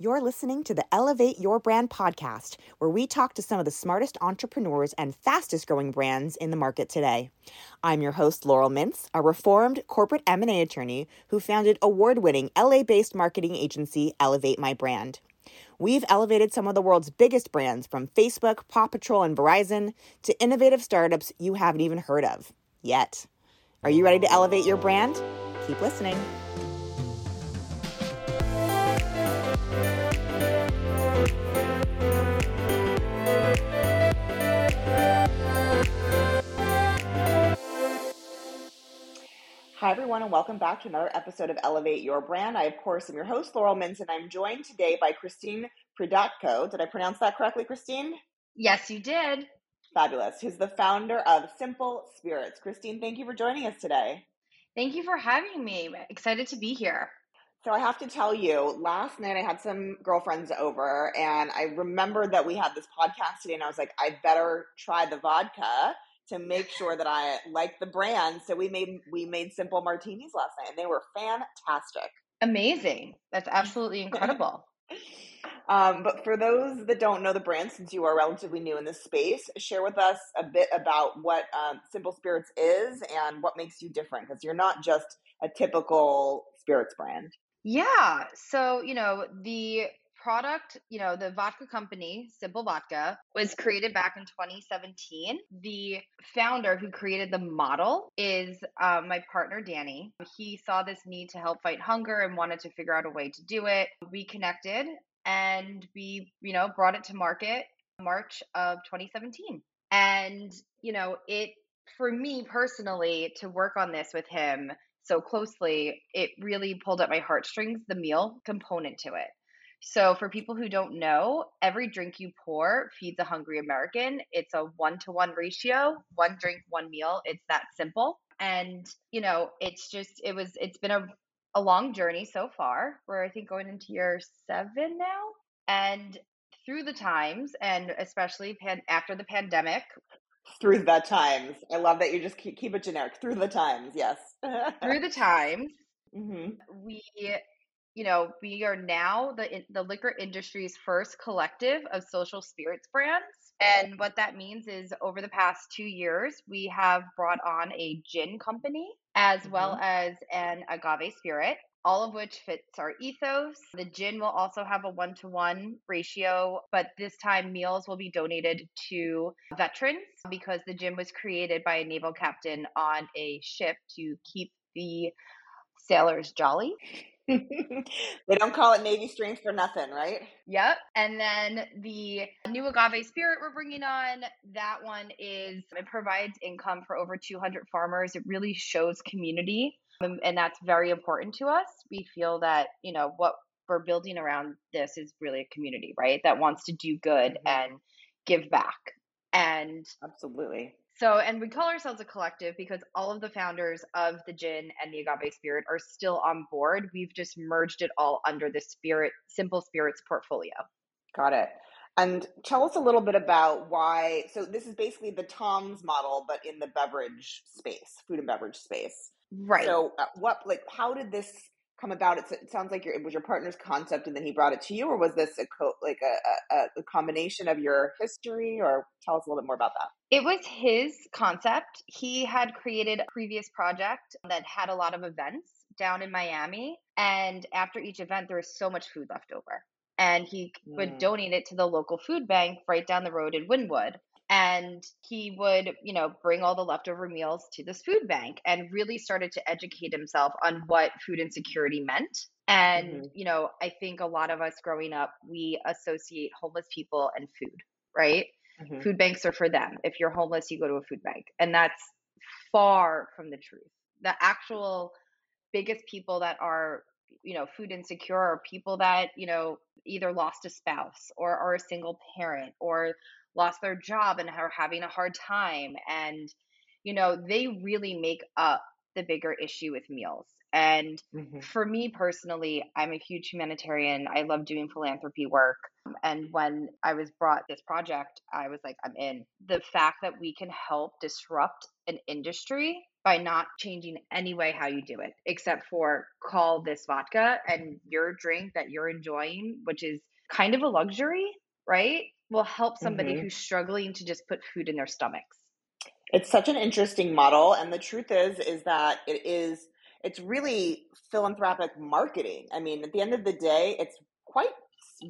You're listening to the Elevate Your Brand podcast, where we talk to some of the smartest entrepreneurs and fastest growing brands in the market today. I'm your host, Laurel Mintz, a reformed corporate M&A attorney who founded award-winning LA-based marketing agency Elevate My Brand. We've elevated some of the world's biggest brands from Facebook, Paw Patrol, and Verizon to innovative startups you haven't even heard of yet. Are you ready to elevate your brand? Keep listening. Hi, everyone, and welcome back to another episode of Elevate Your Brand. I, of course, am your host, Laurel Mintz, and I'm joined today by Christine Pridatko. Did I pronounce that correctly, Christine? Yes, you did. Fabulous. Who's the founder of Simple Spirits. Christine, thank you for joining us today. Thank you for having me. Excited to be here. So I have to tell you, last night I had some girlfriends over and I remembered that we had this podcast today and I was like, I better try the vodka to make sure that I like the brand. So we made we made simple martinis last night, and they were fantastic. Amazing! That's absolutely incredible. um, but for those that don't know the brand, since you are relatively new in this space, share with us a bit about what um, Simple Spirits is and what makes you different, because you're not just a typical spirits brand. Yeah. So you know the product, you know, the vodka company, Simple Vodka, was created back in 2017. The founder who created the model is uh, my partner, Danny. He saw this need to help fight hunger and wanted to figure out a way to do it. We connected and we, you know, brought it to market March of 2017. And, you know, it, for me personally, to work on this with him so closely, it really pulled at my heartstrings, the meal component to it. So, for people who don't know, every drink you pour feeds a hungry American. It's a one to one ratio, one drink, one meal. It's that simple. And, you know, it's just, it was, it's been a, a long journey so far. We're, I think, going into year seven now. And through the times, and especially pan- after the pandemic, through the times. I love that you just keep, keep it generic. Through the times, yes. through the times, mm-hmm. we you know, we are now the the liquor industry's first collective of social spirits brands. And what that means is over the past two years, we have brought on a gin company as mm-hmm. well as an agave spirit, all of which fits our ethos. The gin will also have a one to one ratio, but this time meals will be donated to veterans because the gin was created by a naval captain on a ship to keep the sailors jolly. they don't call it Navy strength for nothing, right? Yep. And then the new agave spirit we're bringing on, that one is it provides income for over 200 farmers. It really shows community, um, and that's very important to us. We feel that, you know, what we're building around this is really a community, right? That wants to do good mm-hmm. and give back. And absolutely. So, and we call ourselves a collective because all of the founders of the gin and the agave spirit are still on board. We've just merged it all under the spirit, simple spirits portfolio. Got it. And tell us a little bit about why. So, this is basically the Tom's model, but in the beverage space, food and beverage space. Right. So, uh, what, like, how did this come about? It's, it sounds like your, it was your partner's concept, and then he brought it to you, or was this a co- like a, a, a combination of your history? Or tell us a little bit more about that. It was his concept. He had created a previous project that had a lot of events down in Miami, and after each event, there was so much food left over. And he mm. would donate it to the local food bank right down the road in Wynwood and he would you know bring all the leftover meals to this food bank and really started to educate himself on what food insecurity meant. And mm-hmm. you know i think a lot of us growing up we associate homeless people and food right? Mm-hmm. food banks are for them. If you're homeless you go to a food bank. And that's far from the truth. The actual biggest people that are you know food insecure are people that you know either lost a spouse or are a single parent or lost their job and are having a hard time and you know they really make up the bigger issue with meals and mm-hmm. for me personally i'm a huge humanitarian i love doing philanthropy work and when i was brought this project i was like i'm in the fact that we can help disrupt an industry by not changing any way how you do it, except for call this vodka and your drink that you're enjoying, which is kind of a luxury, right? Will help somebody Mm-hmm. who's struggling to just put food in their stomachs. It's such an interesting model, and the truth is, is that it is. It's really philanthropic marketing. I mean, at the end of the day, it's quite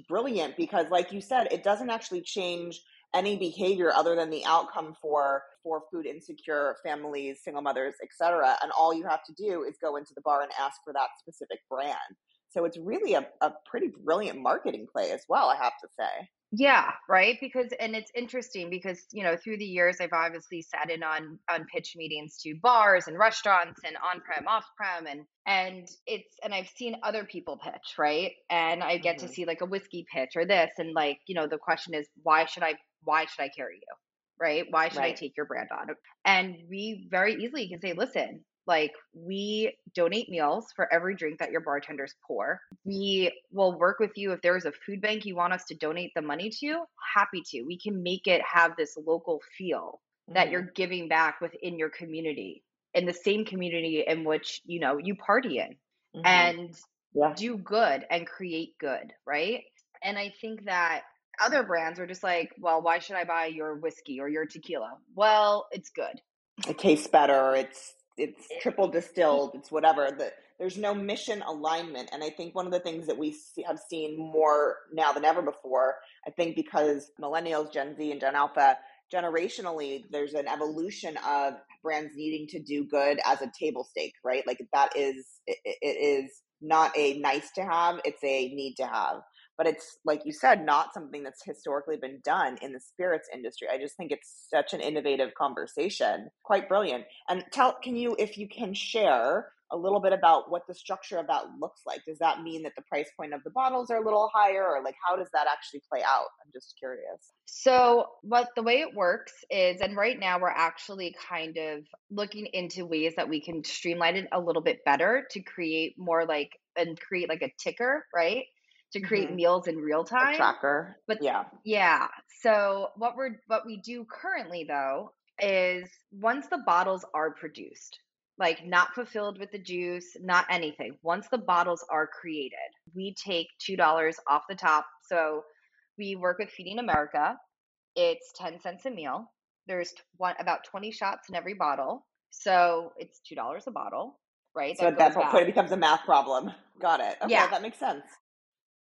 brilliant because, like you said, it doesn't actually change any behavior other than the outcome for for food insecure families, single mothers, etc. And all you have to do is go into the bar and ask for that specific brand. So it's really a, a pretty brilliant marketing play as well, I have to say. Yeah, right. Because and it's interesting because you know through the years I've obviously sat in on on pitch meetings to bars and restaurants and on prem, off prem, and and it's and I've seen other people pitch, right? And I get to Mhm. see like a whiskey pitch or this, and like you know the question is why should I why should I carry you, right? Why should I take your brand on? And we very easily can say, listen, like we donate meals for every drink that your bartenders pour. We will work with you if there is a food bank you want us to donate the money to, happy to. We can make it have this local feel that Mhm. you're giving back within your community, in the same community in which, you know, you party in Mhm. and yeah. do good and create good, right? And I think that other brands are just like, well, why should I buy your whiskey or your tequila? Well, it's good. it tastes better it's it's eh, triple mm. distilled it's whatever the, there's no mission alignment and i think one of the things that we see, have seen more now than ever before i think because millennials gen z and gen alpha generationally there's an evolution of brands needing to do good as a table stake right? Like that is it, it is not a nice to have it's a need to have but it's like you said not something that's historically been done in the spirits industry. I just think it's such an innovative conversation. Quite brilliant. And tell can you if you can share a little bit about what the structure of that looks like? Does that mean that the price point of the bottles are a little higher or like how does that actually play out? I'm just curious. So, what the way it works is, and right now we're actually kind of looking into ways that we can streamline it a little bit better to create more like and create like a ticker, right? To create Mhm. meals in real a time. tracker But yeah yeah. So what we're what we do currently though is once the bottles are produced, like not fulfilled with the juice, not anything. Once the bottles are created, we take two dollars off the top. So we work with Feeding America. It's ten cents a meal. There's one, about twenty shots in every bottle, so it's two dollars a bottle, right? so That at that point it becomes a math problem got it okay Yeah. that makes sense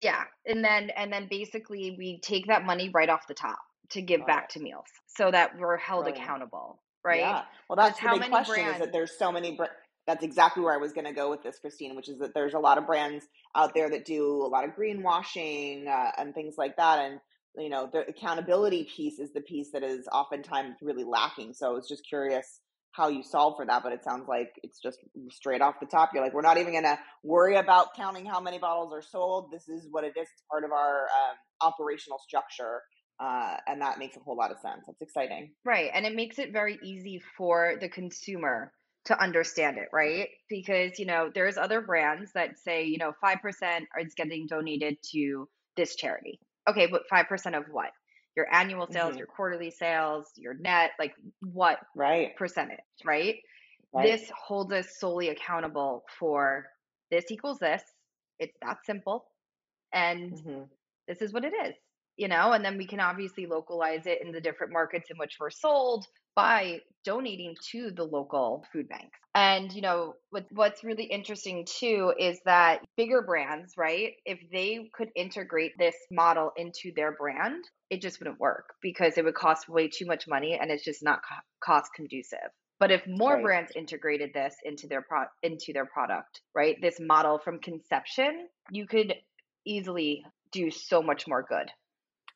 Yeah, and then and then basically we take that money right off the top to give got back to meals so that we're held brilliant accountable, right? Yeah. Well, that's the big question is that there's so many. Br- that's exactly where I was going to go with this, Christine, which is that there's a lot of brands out there that do a lot of greenwashing uh, and things like that. And, you know, the accountability piece is the piece that is oftentimes really lacking. So I was just curious how you solve for that. But it sounds like it's just straight off the top. You're like, we're not even going to worry about counting how many bottles are sold. This is what it is. It's part of our um, operational structure. Uh, and that makes a whole lot of sense. That's exciting. Right, and it makes it very easy for the consumer to understand it, right? Because, you know, there's other brands that say, you know, 5% is getting donated to this charity. Okay, but 5% of what? Your annual sales, hmm your quarterly sales, your net, like what Right. percentage, right? Right. This holds us solely accountable for this equals this. It's that simple. And hmm this is what it is, you know, and then we can obviously localize it in the different markets in which we're sold by donating to the local food banks. And you know, what what's really interesting too is that bigger brands, right? If they could integrate this model into their brand, it just wouldn't work because it would cost way too much money and it's just not co- cost conducive. But if more Right. brands integrated this into their pro- into their product, right? This model from conception, you could easily do so much more good.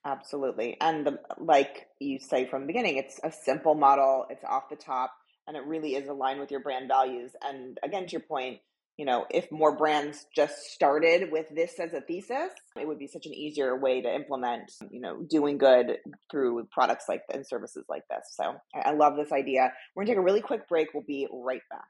Absolutely. And the, like you say from the beginning, it's a simple model, it's off the top, and it really is aligned with your brand values. And again, to your point, you know, if more brands just started with this as a thesis, it would be such an easier way to implement, you know, doing good through products like and services like this. So I love this idea. We're gonna take a really quick break. We'll be right back.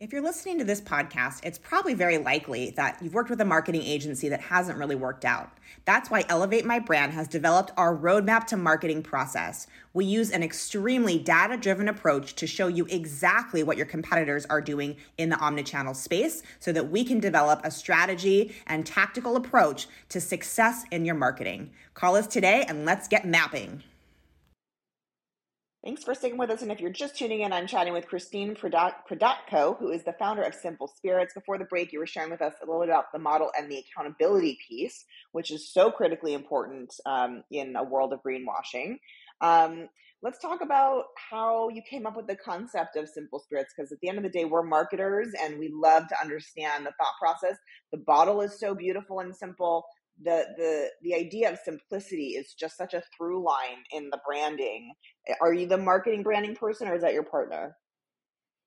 If you're listening to this podcast, it's probably very likely that you've worked with a marketing agency that hasn't really worked out. That's why Elevate My Brand has developed our roadmap to marketing process. We use an extremely data driven approach to show you exactly what your competitors are doing in the omnichannel space so that we can develop a strategy and tactical approach to success in your marketing. Call us today and let's get mapping. Thanks for sticking with us. And if you're just tuning in, I'm chatting with Christine Prodotko, who is the founder of Simple Spirits. Before the break, you were sharing with us a little bit about the model and the accountability piece, which is so critically important um, in a world of greenwashing. Um, let's talk about how you came up with the concept of Simple Spirits, because at the end of the day, we're marketers and we love to understand the thought process. The bottle is so beautiful and simple the the the idea of simplicity is just such a through line in the branding. Eh, are you the marketing branding person or is that your partner?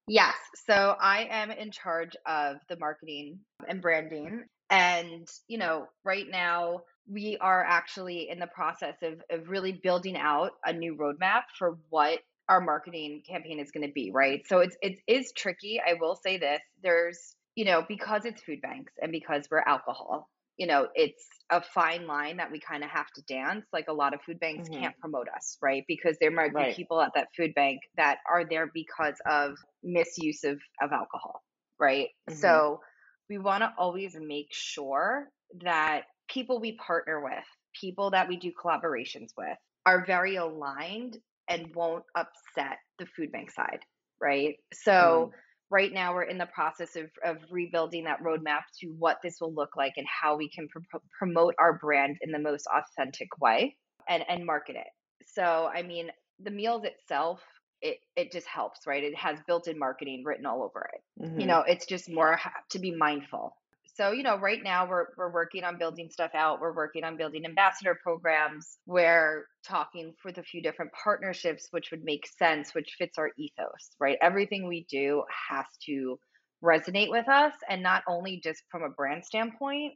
Yes. So I am in charge of the marketing and branding. And, you know, right now we are actually in the process of, of really building out a new roadmap for what our marketing campaign is going to be, right? So it's it is tricky. I will say this. There's, you know, because it's food banks and because we're alcohol, you know, it's a fine line that we kind of have to dance. Like a lot of food banks mm-hmm. can't promote us, right? Because there might right. be people at that food bank that are there because of misuse of, of alcohol, right? Mm-hmm. So we want to always make sure that people we partner with, people that we do collaborations with, are very aligned and won't upset the food bank side, right? So mm right now we're in the process of, of rebuilding that roadmap to what this will look like and how we can pr- promote our brand in the most authentic way and, and market it. So, I mean, the meals itself, it, it just helps, right? It has built in marketing written all over it. Mm-hmm. You know, it's just more to be mindful so, you know, right now we're we're working on building stuff out. We're working on building ambassador programs. We're talking with a few different partnerships which would make sense, which fits our ethos, right? Everything we do has to resonate with us and not only just from a brand standpoint,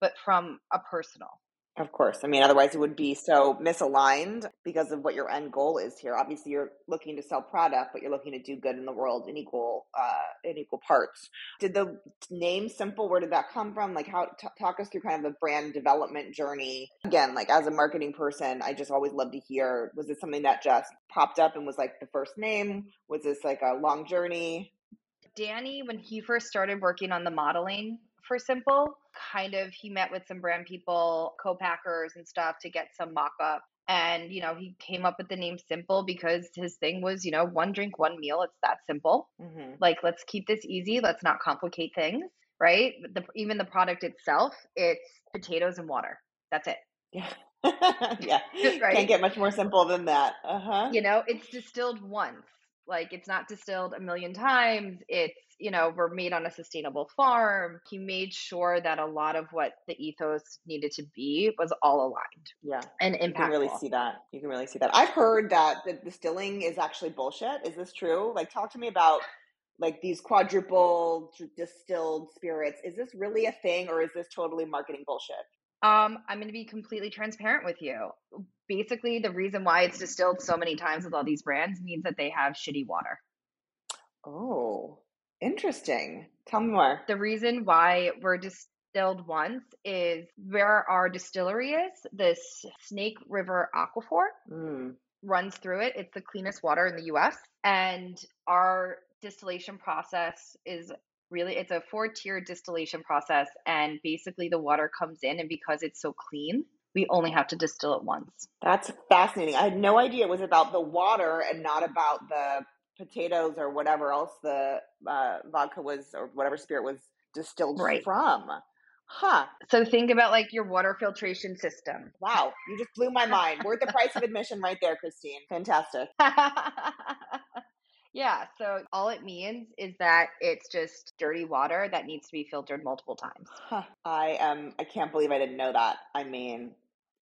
but from a personal. Of course. I mean, otherwise it would be so misaligned because of what your end goal is here. Obviously, you're looking to sell product, but you're looking to do good in the world in equal uh, in equal parts. Did the name Simple? Where did that come from? Like, how t- talk us through kind of the brand development journey. Again, like as a marketing person, I just always love to hear. Was it something that just popped up and was like the first name? Was this like a long journey? Danny, when he first started working on the modeling for Simple. Kind of, he met with some brand people, co-packers and stuff to get some mock-up. And, you know, he came up with the name Simple because his thing was, you know, one drink, one meal. It's that simple. Mm-hmm. Like, let's keep this easy. Let's not complicate things, right? The, even the product itself, it's potatoes and water. That's it. Yeah. yeah. right? Can't get much more simple than that. Uh huh. You know, it's distilled once. Like, it's not distilled a million times. It's you know, we're made on a sustainable farm. He made sure that a lot of what the ethos needed to be was all aligned. Yeah. And impactful. You can really see that. You can really see that. I've heard that the distilling is actually bullshit. Is this true? Like, talk to me about like these quadruple distilled spirits. Is this really a thing or is this totally marketing bullshit? Um, I'm going to be completely transparent with you. Basically, the reason why it's distilled so many times with all these brands means that they have shitty water. Oh, Interesting. Tell me more. The reason why we're distilled once is where our distillery is, this Snake River Aquifer mm. runs through it. It's the cleanest water in the US. And our distillation process is really it's a four tier distillation process and basically the water comes in and because it's so clean we only have to distill it once that's fascinating i had no idea it was about the water and not about the potatoes or whatever else the uh, vodka was or whatever spirit was distilled right. from. Huh. So think about like your water filtration system. Wow, you just blew my mind. Worth the price of admission right there, Christine. Fantastic. yeah, so all it means is that it's just dirty water that needs to be filtered multiple times. Huh. I um I can't believe I didn't know that. I mean,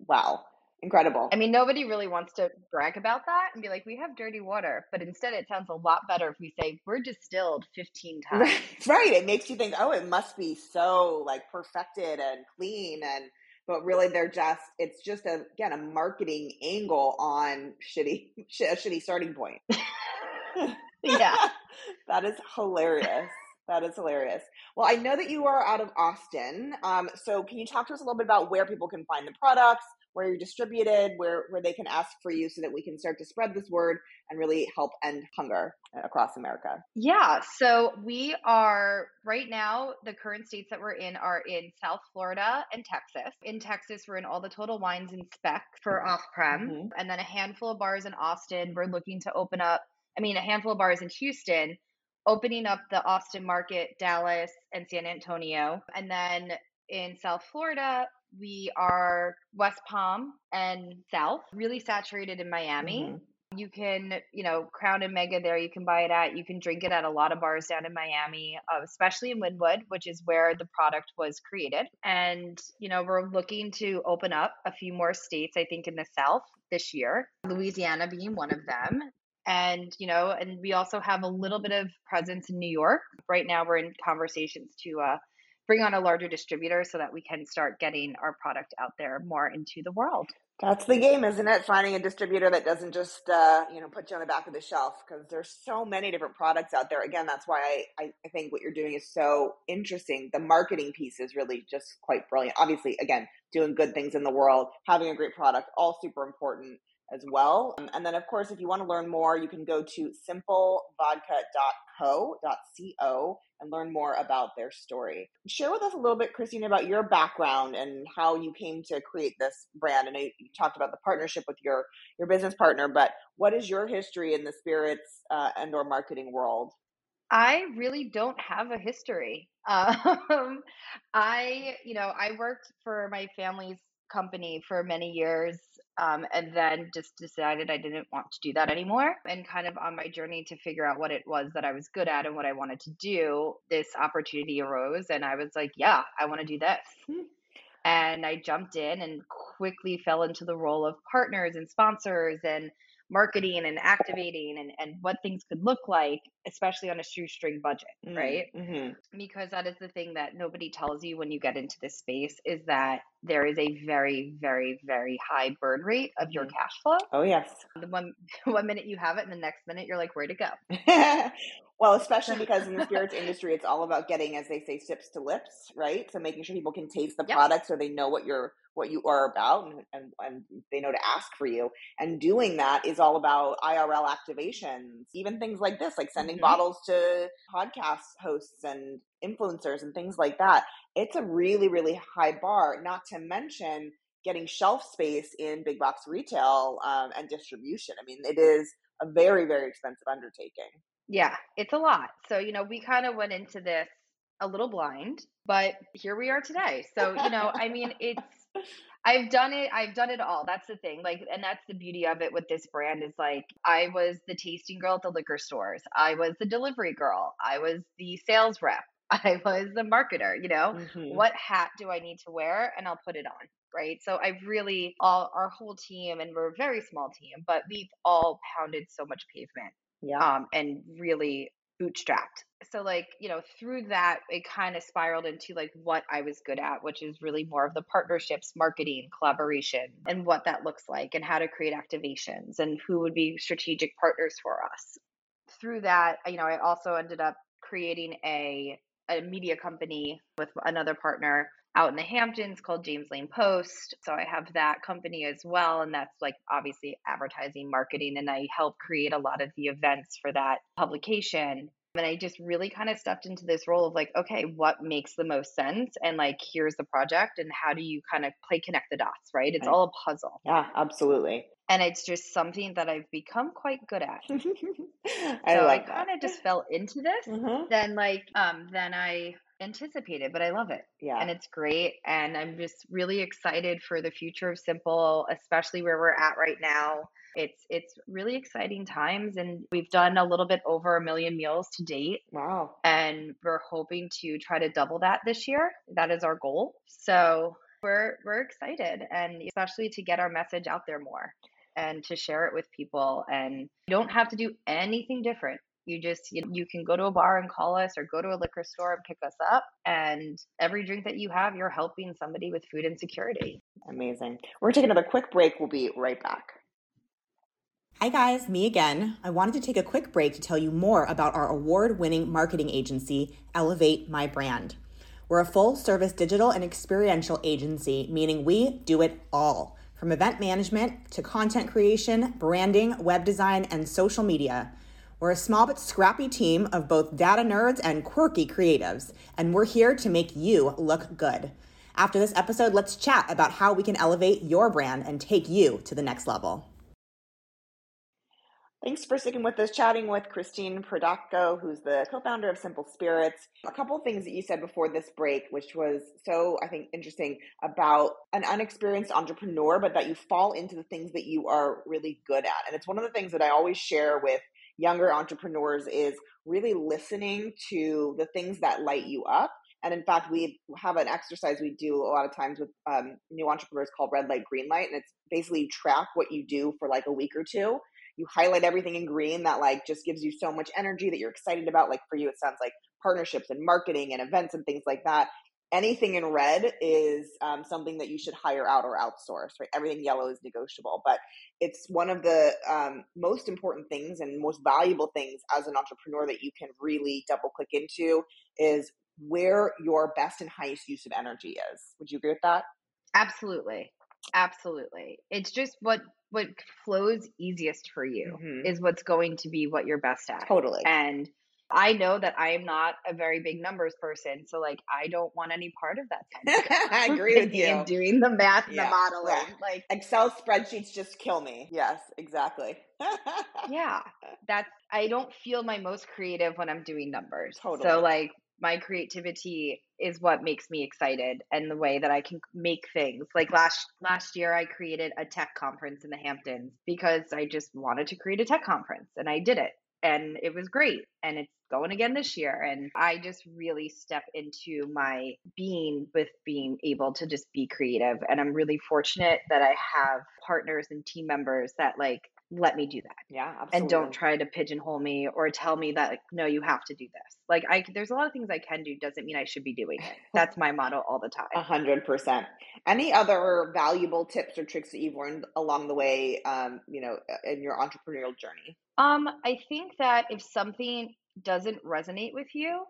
wow incredible. I mean, nobody really wants to brag about that and be like, we have dirty water. But instead, it sounds a lot better if we say, we're distilled 15 times. Right. It makes you think, oh, it must be so like perfected and clean. And, but really, they're just, it's just a, again, a marketing angle on shitty, sh- a shitty starting point. yeah. that is hilarious. That is hilarious. Well, I know that you are out of Austin. Um, so can you talk to us a little bit about where people can find the products, where you're distributed, where where they can ask for you so that we can start to spread this word and really help end hunger across America? Yeah, so we are right now the current states that we're in are in South Florida and Texas. In Texas, we're in all the Total Wines and Spec for off-prem mm-hmm. and then a handful of bars in Austin. We're looking to open up I mean a handful of bars in Houston opening up the Austin market, Dallas, and San Antonio. And then in South Florida, we are West Palm and South, really saturated in Miami. Mm-hmm. You can, you know, Crown and Mega there, you can buy it at. You can drink it at a lot of bars down in Miami, uh, especially in Wynwood, which is where the product was created. And, you know, we're looking to open up a few more states, I think, in the South this year, Louisiana being one of them and you know and we also have a little bit of presence in new york. Right now we're in conversations to uh, bring on a larger distributor so that we can start getting our product out there more into the world. That's the game isn't it? Finding a distributor that doesn't just uh, you know put you on the back of the shelf because there's so many different products out there. Again that's why I, I think what you're doing is so interesting. The marketing piece is really just quite brilliant. Obviously again doing good things in the world having a great product all super important as well. Um, and then, of course, if you want to learn more, you can go to simplevodka.co.co and learn more about their story. Share with us a little bit, Christina, about your background and how you came to create this brand. I know you talked about the partnership with your your business partner, but what is your history in the spirits uh, and or marketing world? I really don't have a history. Um, I, you know, I worked for my family's company for many years um, and then just decided I didn't want to do that anymore. And kind of on my journey to figure out what it was that I was good at and what I wanted to do, this opportunity arose. And I was like, yeah, I want to do this. Hmm. And I jumped in and quickly fell into the role of partners and sponsors and marketing and activating and, and what things could look like, especially on a shoestring budget, mm, right? Mm-hmm. Because that is the thing that nobody tells you when you get into this space is that there is a very, very, very high burn rate of your mm-hmm. cash flow. Oh yes. The one one minute you have it and the next minute you're like, where to go? Well, especially because in the spirits industry, it's all about getting, as they say, sips to lips, right? So making sure people can taste the yep. product so they know what you're what you are about and, and, and they know to ask for you. And doing that is all about IRL activations, even things like this, like sending mm-hmm. bottles to podcast hosts and influencers and things like that. It's a really, really high bar, not to mention getting shelf space in big box retail um, and distribution. I mean, it is a very, very expensive undertaking. Yeah, it's a lot. So, you know, we kind of went into this a little blind, but here we are today. So, you know, I mean, it's I've done it. I've done it all. That's the thing. Like, and that's the beauty of it with this brand is like, I was the tasting girl at the liquor stores. I was the delivery girl. I was the sales rep. I was the marketer. You know, mm-hmm. what hat do I need to wear? And I'll put it on. Right. So I've really, all our whole team, and we're a very small team, but we've all pounded so much pavement yeah. um, and really bootstrapped. So like, you know, through that it kind of spiraled into like what I was good at, which is really more of the partnerships, marketing, collaboration, and what that looks like and how to create activations and who would be strategic partners for us. Through that, you know, I also ended up creating a a media company with another partner out in the Hamptons called James Lane Post. So I have that company as well. And that's like obviously advertising, marketing. And I help create a lot of the events for that publication. And I just really kind of stepped into this role of like, okay, what makes the most sense? And like, here's the project, and how do you kind of play connect the dots, right? It's right. all a puzzle. Yeah, absolutely. And it's just something that I've become quite good at. I so I kind of just fell into this. Mm-hmm. Then like, um, then I anticipated, but I love it. Yeah. And it's great. And I'm just really excited for the future of Simple, especially where we're at right now. It's it's really exciting times and we've done a little bit over a million meals to date. Wow. And we're hoping to try to double that this year. That is our goal. So we're we're excited and especially to get our message out there more and to share it with people and you don't have to do anything different you just you, you can go to a bar and call us or go to a liquor store and pick us up and every drink that you have you're helping somebody with food insecurity amazing we're taking another quick break we'll be right back Hi, guys, me again. I wanted to take a quick break to tell you more about our award winning marketing agency, Elevate My Brand. We're a full service digital and experiential agency, meaning we do it all from event management to content creation, branding, web design, and social media. We're a small but scrappy team of both data nerds and quirky creatives, and we're here to make you look good. After this episode, let's chat about how we can elevate your brand and take you to the next level. Thanks for sticking with us, chatting with Christine Prodotko, who's the co founder of Simple Spirits. A couple things that you said before this break, which was so, I think, interesting about an unexperienced entrepreneur, but that you fall into the things that you are really good at. And it's one of the things that I always share with younger entrepreneurs is really listening to the things that light you up. And in fact, we have an exercise we do a lot of times with um, new entrepreneurs called red light, green light. And it's basically track what you do for like a week or two you highlight everything in green that like just gives you so much energy that you're excited about like for you it sounds like partnerships and marketing and events and things like that anything in red is um, something that you should hire out or outsource right everything yellow is negotiable but it's one of the um, most important things and most valuable things as an entrepreneur that you can really double click into is where your best and highest use of energy is would you agree with that absolutely absolutely it's just what what flows easiest for you mm-hmm. is what's going to be what you're best at. Totally. And I know that I am not a very big numbers person, so like I don't want any part of that. I agree with you. Doing the math and yeah, the modeling, yeah. like Excel spreadsheets, just kill me. Yes, exactly. yeah, that's. I don't feel my most creative when I'm doing numbers. Totally. So like my creativity is what makes me excited and the way that I can make things. Like last last year I created a tech conference in the Hamptons because I just wanted to create a tech conference and I did it and it was great and it's going again this year and I just really step into my being with being able to just be creative and I'm really fortunate that I have partners and team members that like let me do that. Yeah, absolutely. And don't try to pigeonhole me or tell me that like, no, you have to do this. Like I there's a lot of things I can do doesn't mean I should be doing it. That's my motto all the time. A hundred percent. Any other valuable tips or tricks that you've learned along the way, um, you know, in your entrepreneurial journey? Um, I think that if something doesn't resonate with you,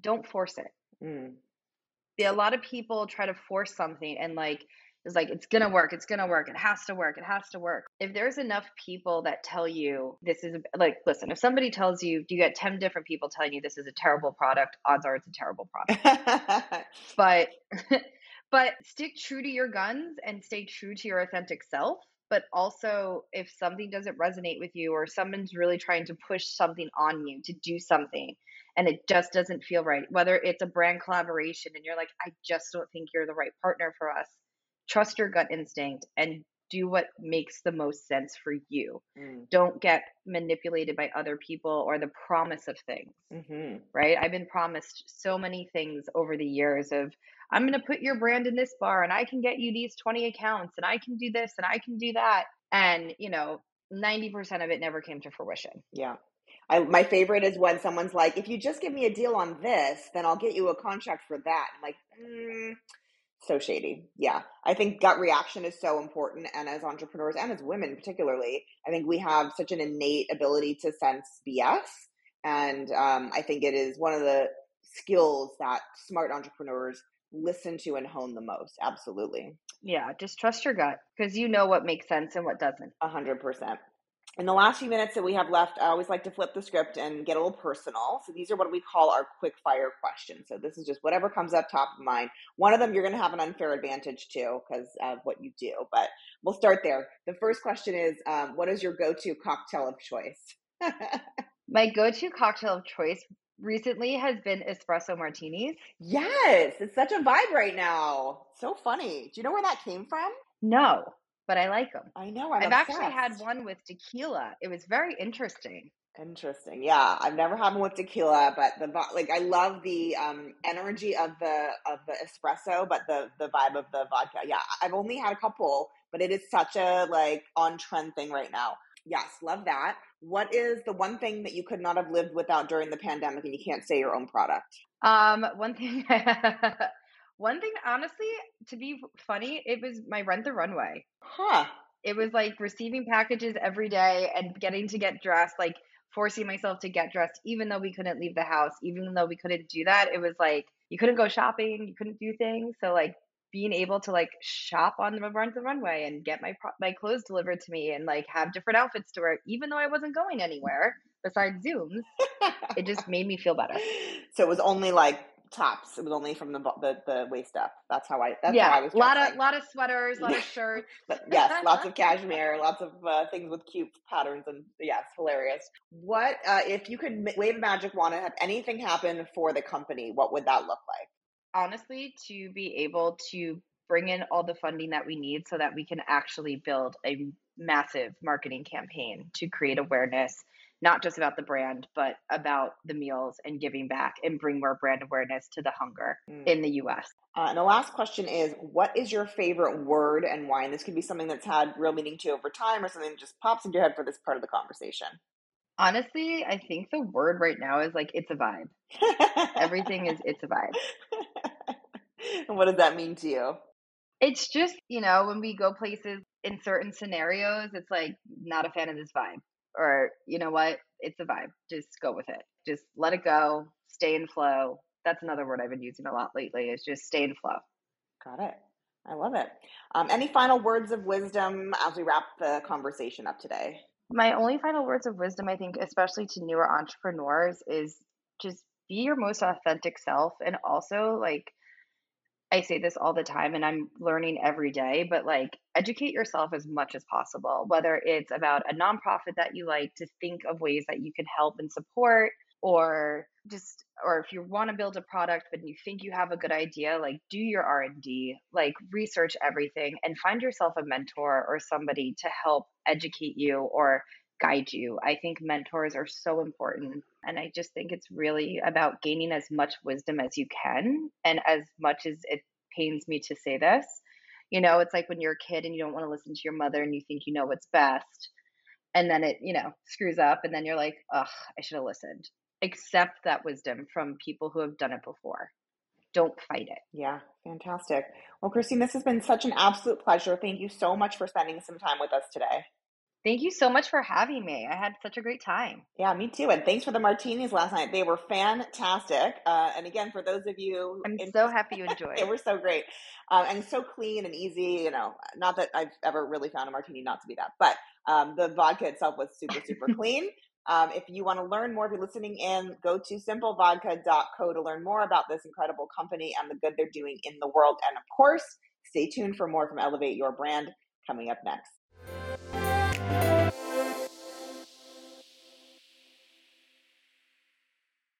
don't force it. Mm. A lot of people try to force something and like is like it's gonna work it's gonna work it has to work it has to work. If there's enough people that tell you this is like listen if somebody tells you do you get 10 different people telling you this is a terrible product odds are it's a terrible product. But but stick true to your guns and stay true to your authentic self but also if something doesn't resonate with you or someone's really trying to push something on you to do something and it just doesn't feel right whether it's a brand collaboration and you're like i just don't think you're the right partner for us trust your gut instinct and do what makes the most sense for you. Mm. Don't get manipulated by other people or the promise of things. Mm-hmm. Right? I've been promised so many things over the years of I'm going to put your brand in this bar and I can get you these 20 accounts and I can do this and I can do that. And, you know, 90% of it never came to fruition. Yeah. I, my favorite is when someone's like, if you just give me a deal on this, then I'll get you a contract for that. I'm like, mm, so shady. Yeah. I think gut reaction is so important. And as entrepreneurs and as women, particularly, I think we have such an innate ability to sense BS. And um, I think it is one of the skills that smart entrepreneurs listen to and hone the most. Absolutely. Yeah. Just trust your gut because you know what makes sense and what doesn't. A hundred percent in the last few minutes that we have left, I always like to flip the script and get a little personal. So these are what we call our quick fire questions. So this is just whatever comes up top of mind. One of them you're going to have an unfair advantage to because of what you do, but we'll start there. The first question is, um, what is your go-to cocktail of choice? My go-to cocktail of choice recently has been espresso martinis. Yes, it's such a vibe right now. So funny. Do you know where that came from? No but I like them. I know. i have actually had one with tequila. It was very interesting. Interesting. Yeah, I've never had one with tequila, but the like I love the um, energy of the of the espresso, but the the vibe of the vodka. Yeah, I've only had a couple, but it is such a like on trend thing right now. Yes, love that. What is the one thing that you could not have lived without during the pandemic, and you can't say your own product? Um, one thing One thing, honestly, to be funny, it was my Rent the Runway. Huh. It was like receiving packages every day and getting to get dressed, like forcing myself to get dressed, even though we couldn't leave the house, even though we couldn't do that. It was like you couldn't go shopping, you couldn't do things. So like being able to like shop on the run the runway and get my my clothes delivered to me and like have different outfits to wear, even though I wasn't going anywhere besides Zooms, it just made me feel better. So it was only like tops. It was only from the the, the waist up. That's how I. That's yeah, how I was. A lot of lot of sweaters, a lot of shirts. but yes, lots of cashmere, lots of uh, things with cute patterns, and yes, hilarious. What uh, if you could wave a magic wand and have anything happen for the company? What would that look like? Honestly, to be able to bring in all the funding that we need so that we can actually build a massive marketing campaign to create awareness not just about the brand, but about the meals and giving back and bring more brand awareness to the hunger mm. in the US. Uh, and the last question is what is your favorite word and why? And this could be something that's had real meaning to you over time or something that just pops into your head for this part of the conversation. Honestly, I think the word right now is like it's a vibe. Everything is it's a vibe. and what does that mean to you? It's just, you know, when we go places in certain scenarios, it's like not a fan of this vibe or you know what? It's a vibe. Just go with it. Just let it go. Stay in flow. That's another word i've been using a lot lately is just stay in flow. Got it. I love it. Um, any final words of wisdom as we wrap the conversation up today? My only final words of wisdom i think especially to newer entrepreneurs is just be your most authentic self and also like I say this all the time and I'm learning every day, but like educate yourself as much as possible, whether it's about a nonprofit that you like to think of ways that you can help and support or just or if you want to build a product but you think you have a good idea like do your r&d like research everything and find yourself a mentor or somebody to help educate you or guide you. I think mentors are so important. And I just think it's really about gaining as much wisdom as you can. And as much as it pains me to say this, you know, it's like when you're a kid and you don't want to listen to your mother and you think you know what's best. And then it, you know, screws up. And then you're like, ugh, I should have listened. Accept that wisdom from people who have done it before. Don't fight it. Yeah, fantastic. Well, Christine, this has been such an absolute pleasure. Thank you so much for spending some time with us today. Thank you so much for having me. I had such a great time. Yeah, me too. And thanks for the martinis last night. They were fantastic. Uh, and again, for those of you, I'm in- so happy you enjoyed. they were so great um, and so clean and easy. You know, not that I've ever really found a martini not to be that, but um, the vodka itself was super super clean. Um, if you want to learn more, if you're listening in, go to simplevodka.co to learn more about this incredible company and the good they're doing in the world. And of course, stay tuned for more from Elevate Your Brand coming up next.